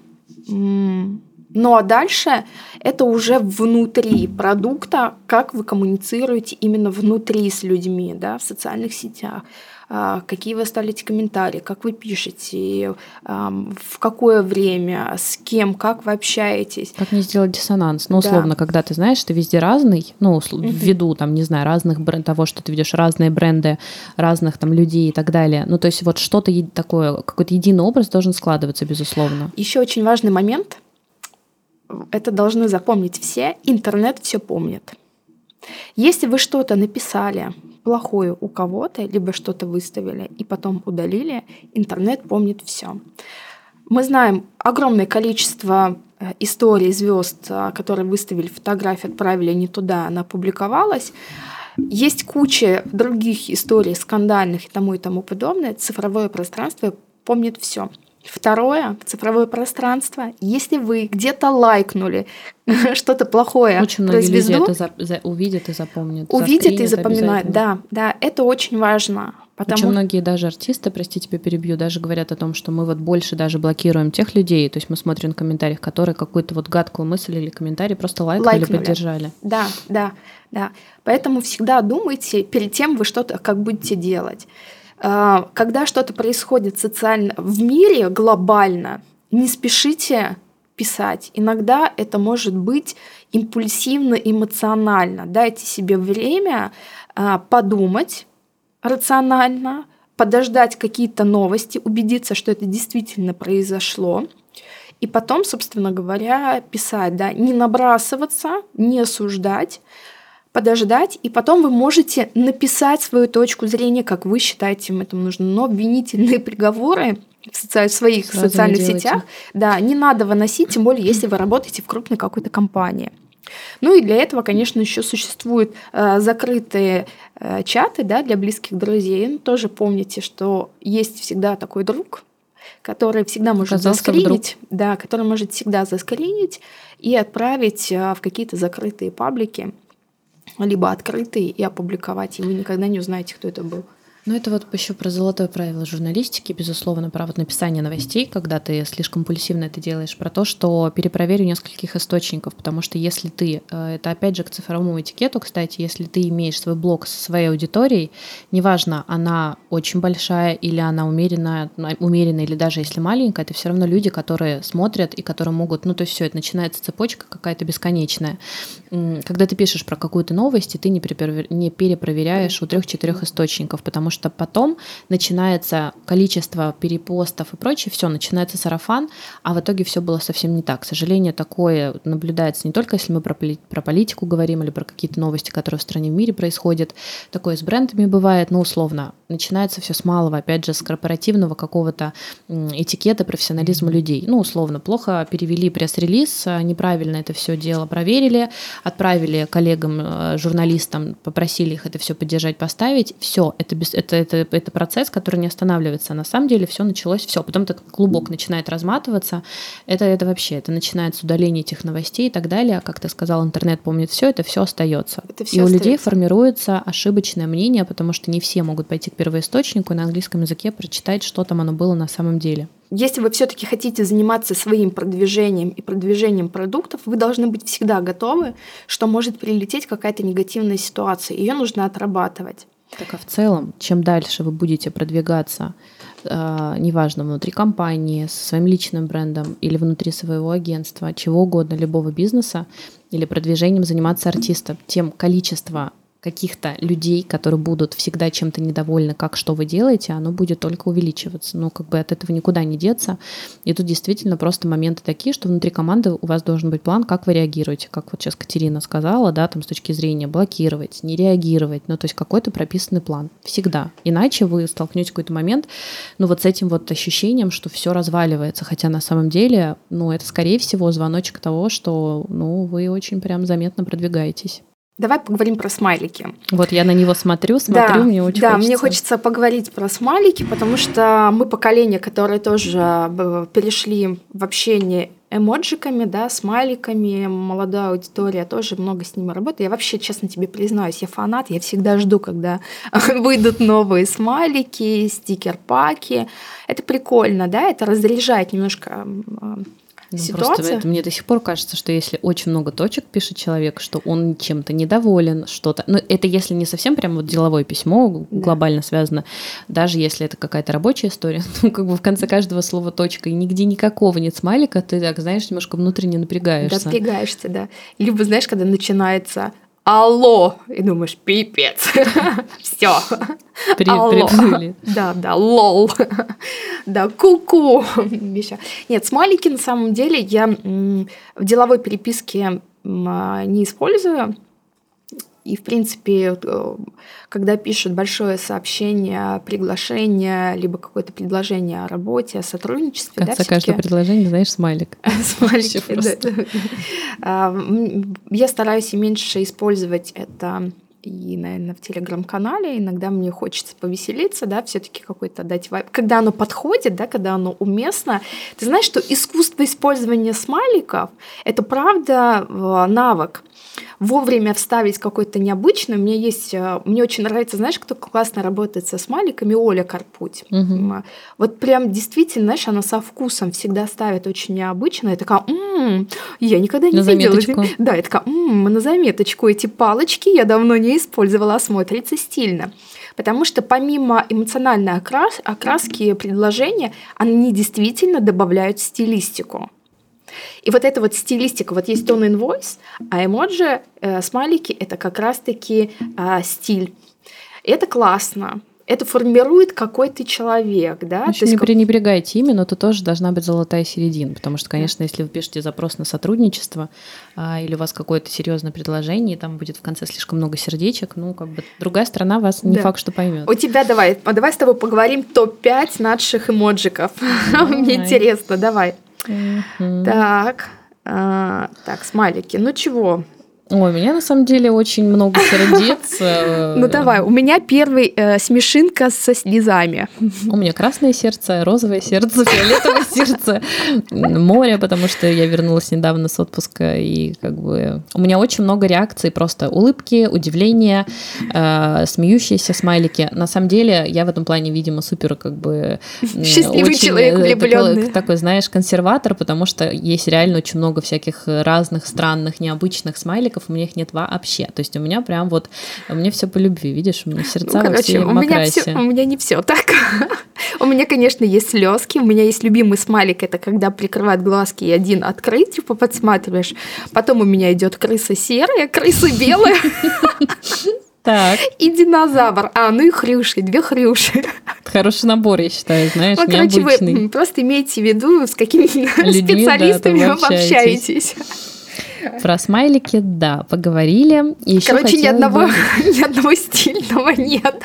Ну а дальше это уже внутри продукта, как вы коммуницируете именно внутри с людьми, да, в социальных сетях. А, какие вы оставляете комментарии, как вы пишете, в какое время, с кем, как вы общаетесь. Как не сделать диссонанс? Ну, условно, да. когда ты знаешь, ты везде разный, ну, ввиду, там, не знаю, разных бренд, того, что ты ведешь разные бренды, разных там людей и так далее. Ну, то есть вот что-то такое, какой-то единый образ должен складываться, безусловно. Еще очень важный момент, это должны запомнить все, интернет все помнит. Если вы что-то написали плохое у кого-то, либо что-то выставили и потом удалили, интернет помнит все. Мы знаем огромное количество э, историй звезд, э, которые выставили фотографию, отправили не туда, она публиковалась. Есть куча других историй скандальных и тому и тому подобное. Цифровое пространство помнит все. Второе, цифровое пространство. Если вы где-то лайкнули что-то плохое очень многие люди это за, за, увидят и запомнят. Увидят и запоминают, да, да, это очень важно. Потому... Очень многие даже артисты, прости, тебя перебью, даже говорят о том, что мы вот больше даже блокируем тех людей, то есть мы смотрим в комментариях, которые какую-то вот гадкую мысль или комментарий просто лайкнули, лайкнули. поддержали. Да, да, да. Поэтому всегда думайте перед тем, вы что-то как будете делать. А, когда что-то происходит социально в мире глобально, не спешите писать. Иногда это может быть импульсивно, эмоционально. Дайте себе время а, подумать рационально, подождать какие-то новости, убедиться, что это действительно произошло. И потом, собственно говоря, писать, да, не набрасываться, не осуждать, подождать, и потом вы можете написать свою точку зрения, как вы считаете им это нужно. Но обвинительные приговоры в, соци... в своих Сразу социальных сетях, да, не надо выносить, тем более, если вы работаете в крупной какой-то компании. Ну и для этого, конечно, еще существуют э, закрытые э, чаты да, для близких друзей. Ну, тоже помните, что есть всегда такой друг, который всегда может Оказался заскринить, вдруг. да, который может всегда заскринить и отправить э, в какие-то закрытые паблики, либо открытые и опубликовать, и вы никогда не узнаете, кто это был. Ну, это вот еще про золотое правило журналистики, безусловно, про вот написание новостей, когда ты слишком пульсивно это делаешь, про то, что перепроверю нескольких источников, потому что если ты, э, это опять же к цифровому этикету, кстати, если ты имеешь свой блог со своей аудиторией, неважно, она очень большая или она умеренная, умеренная или даже если маленькая, это все равно люди, которые смотрят и которые могут, ну, то есть все, это начинается цепочка какая-то бесконечная. Когда ты пишешь про какую-то новость, и ты не, перепроверяешь у трех-четырех источников, потому что что потом начинается количество перепостов и прочее, все, начинается сарафан, а в итоге все было совсем не так. К сожалению, такое наблюдается не только если мы про, про политику говорим или про какие-то новости, которые в стране в мире происходят, такое с брендами бывает, ну, условно, начинается все с малого, опять же, с корпоративного какого-то этикета, профессионализма людей. Ну, условно, плохо перевели пресс-релиз, а неправильно это все дело проверили, отправили коллегам, э, журналистам, попросили их это все поддержать, поставить. Все, это, без, это, это, это процесс, который не останавливается. На самом деле все началось, все, потом так клубок начинает разматываться. Это, это вообще, это начинается удаление этих новостей и так далее. Как ты сказал, интернет помнит все, это все остается. Это все и остается. у людей формируется ошибочное мнение, потому что не все могут пойти к первоисточнику и на английском языке прочитать, что там оно было на самом деле. Если вы все-таки хотите заниматься своим продвижением и продвижением продуктов, вы должны быть всегда готовы, что может прилететь какая-то негативная ситуация. Ее нужно отрабатывать. Так а в целом, чем дальше вы будете продвигаться, э, неважно, внутри компании, со своим личным брендом или внутри своего агентства, чего угодно, любого бизнеса, или продвижением заниматься артистом, тем количество каких-то людей, которые будут всегда чем-то недовольны, как что вы делаете, оно будет только увеличиваться. Ну, как бы от этого никуда не деться. И тут действительно просто моменты такие, что внутри команды у вас должен быть план, как вы реагируете, как вот сейчас Катерина сказала, да, там с точки зрения блокировать, не реагировать, ну, то есть какой-то прописанный план. Всегда. Иначе вы столкнетесь в какой-то момент, ну, вот с этим вот ощущением, что все разваливается, хотя на самом деле, ну, это скорее всего звоночек того, что, ну, вы очень прям заметно продвигаетесь. Давай поговорим про смайлики. Вот я на него смотрю, смотрю, да, мне очень да, хочется. мне хочется поговорить про смайлики, потому что мы поколение, которое тоже э, перешли в общение эмоджиками, да, смайликами, молодая аудитория тоже много с ними работает. Я вообще, честно тебе признаюсь, я фанат, я всегда жду, когда выйдут новые смайлики, стикер-паки. Это прикольно, да, это разряжает немножко ну, ситуация. Просто это, мне до сих пор кажется, что если очень много точек пишет человек, что он чем-то недоволен, что-то. Ну, это если не совсем прям вот деловое письмо да. глобально связано, даже если это какая-то рабочая история, ну, как бы в конце каждого слова точка, и нигде никакого нет смайлика, ты так, знаешь, немножко внутренне напрягаешься. Напрягаешься, да. Либо, знаешь, когда начинается алло, и думаешь, пипец, все. Приплыли. Да, да, лол. Да, ку-ку. Нет, смайлики на самом деле я в деловой переписке а, не использую. И, в принципе, э, когда пишут большое сообщение, приглашение, либо какое-то предложение о работе, о сотрудничестве. В конце да, каждого предложения, знаешь, смайлик. Смайлик, а, Я стараюсь и меньше использовать это и, наверное, в телеграм-канале. Иногда мне хочется повеселиться, да, все-таки какой-то дать вайп. Когда оно подходит, да, когда оно уместно. Ты знаешь, что искусство использования смайликов — это правда э, навык вовремя вставить какой-то необычный. Меня есть, э, мне очень нравится, знаешь, кто классно работает со смайликами, Оля Карпуть. Угу. Вот прям действительно, знаешь, она со вкусом всегда ставит очень необычно. Я такая, м-м, я никогда не на видела. Заметочку. Да, я такая, м-м, на заметочку эти палочки я давно не использовала, смотрится стильно. Потому что помимо эмоциональной окрас, окраски предложения, они действительно добавляют стилистику. И вот эта вот стилистика, вот есть in voice, а эмоджи, э, смайлики — это как раз-таки э, стиль. Это классно. Это формирует какой ты человек, да? Еще не как... пренебрегайте ими, но это тоже должна быть золотая середина, потому что, конечно, если вы пишете запрос на сотрудничество а, или у вас какое-то серьезное предложение, и там будет в конце слишком много сердечек, ну, как бы другая сторона вас не да. факт, что поймет. У тебя давай, а давай с тобой поговорим топ-5 наших эмоджиков. Мне интересно, давай. Так, а, так, смайлики. Ну чего? Ой, у меня на самом деле очень много сердец. Э, ну давай, у меня первый э, смешинка со слезами. У меня красное сердце, розовое сердце, фиолетовое сердце, море, потому что я вернулась недавно с отпуска, и как бы у меня очень много реакций, просто улыбки, удивления, э, смеющиеся смайлики. На самом деле я в этом плане, видимо, супер как бы... Счастливый человек, влюбленный. Такой, такой, знаешь, консерватор, потому что есть реально очень много всяких разных, странных, необычных смайликов, у меня их нет вообще. То есть у меня прям вот, у меня все по любви, видишь, у меня сердца ну, короче, во всей у меня, все, у меня не все так. у меня, конечно, есть слезки, у меня есть любимый смайлик, это когда прикрывают глазки и один открыть, типа подсматриваешь. Потом у меня идет крыса серая, крыса белая. Так. И динозавр. А, ну и хрюши, две хрюши. Хороший набор, я считаю, знаешь, ну, короче, необычный. вы просто имейте в виду, с какими специалистами да, вы общаетесь. Про смайлики, да, поговорили. Еще Короче, ни одного, бы... ни одного стильного нет.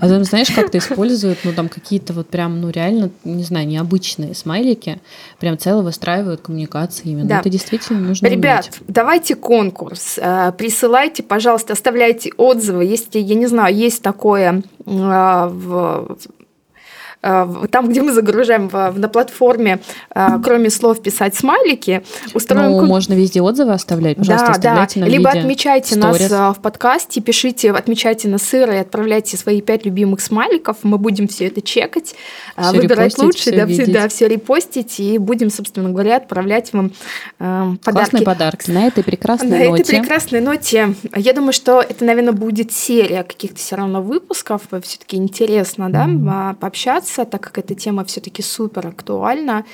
А там, знаешь, как-то используют, ну, там какие-то вот прям, ну, реально, не знаю, необычные смайлики, прям цело выстраивают коммуникации именно. Да. Это действительно нужно Ребят, уметь. давайте конкурс. Э, присылайте, пожалуйста, оставляйте отзывы. Если, я не знаю, есть такое э, в там, где мы загружаем на платформе, э, кроме слов писать смайлики, устроим... Ну, можно везде отзывы оставлять, пожалуйста, да, да. Нам Либо отмечайте stories. нас э, в подкасте, пишите, отмечайте нас сыр и отправляйте свои пять любимых смайликов, мы будем все это чекать, все выбирать лучше, да, все, да, все репостить, и будем, собственно говоря, отправлять вам э, подарки. Классный подарок. На этой прекрасной на ноте. На этой прекрасной ноте. Я думаю, что это, наверное, будет серия каких-то все равно выпусков, все-таки интересно, да, mm-hmm. пообщаться развиваться, так как эта тема все-таки супер актуальна.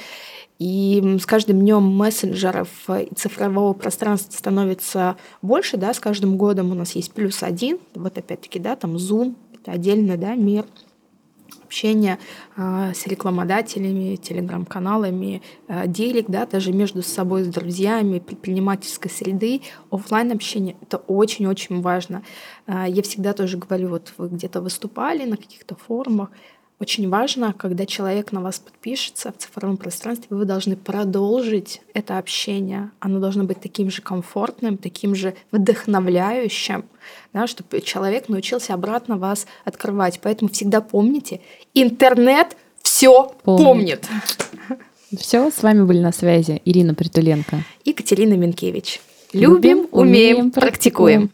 И с каждым днем мессенджеров и цифрового пространства становится больше, да, с каждым годом у нас есть плюс один, вот опять-таки, да, там Zoom, это отдельно, да, мир общения э, с рекламодателями, телеграм-каналами, э, делик, да, даже между собой, с друзьями, предпринимательской среды, офлайн общение это очень-очень важно. Э, я всегда тоже говорю, вот вы где-то выступали на каких-то форумах, очень важно, когда человек на вас подпишется в цифровом пространстве, вы должны продолжить это общение. Оно должно быть таким же комфортным, таким же вдохновляющим, да, чтобы человек научился обратно вас открывать. Поэтому всегда помните, интернет все помнит. помнит. Все, с вами были на связи Ирина Притуленко и Катерина Минкевич. Любим, умеем, практикуем.